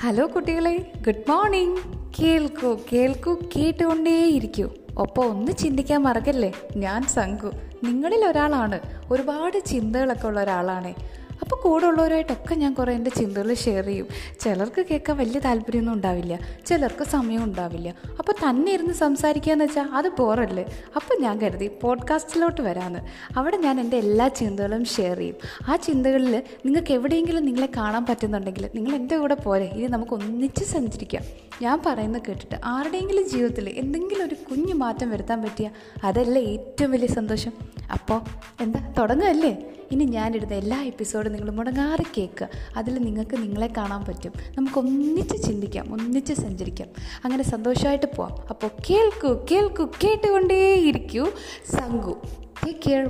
Hello കുട്ടികളെ good morning. കേൾക്കൂ കേൾക്കൂ കേട്ടുകൊണ്ടേയിരിക്കൂ. ഒപ്പം ഒന്ന് ചിന്തിക്കാൻ മറക്കല്ലേ? ഞാൻ സംഘു. നിങ്ങളിൽ ഒരാളാണ്. ഒരുപാട് ചിന്തകളൊക്കെ ഉള്ള ഒരാളാണ്. അപ്പോൾ കൂടെ ഉള്ളവരായിട്ടൊക്കെ ഞാൻ കുറേ എന്റെ ചിന്തകൾ ഷെയർ ചെയ്യും. ചിലർക്ക് കേൾക്കാൻ വലിയ താല്പര്യമൊന്നും ഉണ്ടാവില്ല. ചിലർക്ക് സമയം ഉണ്ടാവില്ല. അപ്പോൾ തന്നെ ഇരുന്ന് സംസാരിക്കുക എന്ന് വെച്ചാൽ അത് ബോറല്ലേ അപ്പോൾ ഞാൻ കരുതി പോഡ്കാസ്റ്റിലോട്ട് വരാമെന്ന് അവിടെ ഞാൻ എന്റെ എല്ലാ ചിന്തകളും ഷെയർ ചെയ്യും. ആ ചിന്തകളിൽ നിങ്ങൾക്ക് എവിടെയെങ്കിലും നിങ്ങളെ കാണാൻ പറ്റുന്നുണ്ടെങ്കിൽ നിങ്ങൾ എന്റെ കൂടെ പോരെ. ഇനി നമുക്ക് ഒന്നിച്ച് സഞ്ചരിക്കാം. ഞാൻ പറയുന്നത് കേട്ടിട്ട് ആരുടെയെങ്കിലും ജീവിതത്തിൽ എന്തെങ്കിലും ഒരു കുഞ്ഞു മാറ്റം വരുത്താൻ പറ്റിയ അതല്ലേ ഏറ്റവും വലിയ സന്തോഷം? അപ്പോൾ എന്താ തുടങ്ങുകയല്ലേ? ഇനി ഞാനിടുന്ന എല്ലാ എപ്പിസോഡും നിങ്ങൾ മുടങ്ങാതെ കേൾക്കുക അതിൽ നിങ്ങൾക്ക് നിങ്ങളെ കാണാൻ പറ്റും. നമുക്ക് ഒന്നിച്ച് ചിന്തിക്കാം ഒന്നിച്ച് സഞ്ചരിക്കാം. അങ്ങനെ സന്തോഷമായിട്ട് പോവാം. അപ്പോൾ കേൾക്കൂ കേൾക്കൂ കേട്ടുകൊണ്ടേയിരിക്കൂ. സംഘു ടേക്ക് കെയർ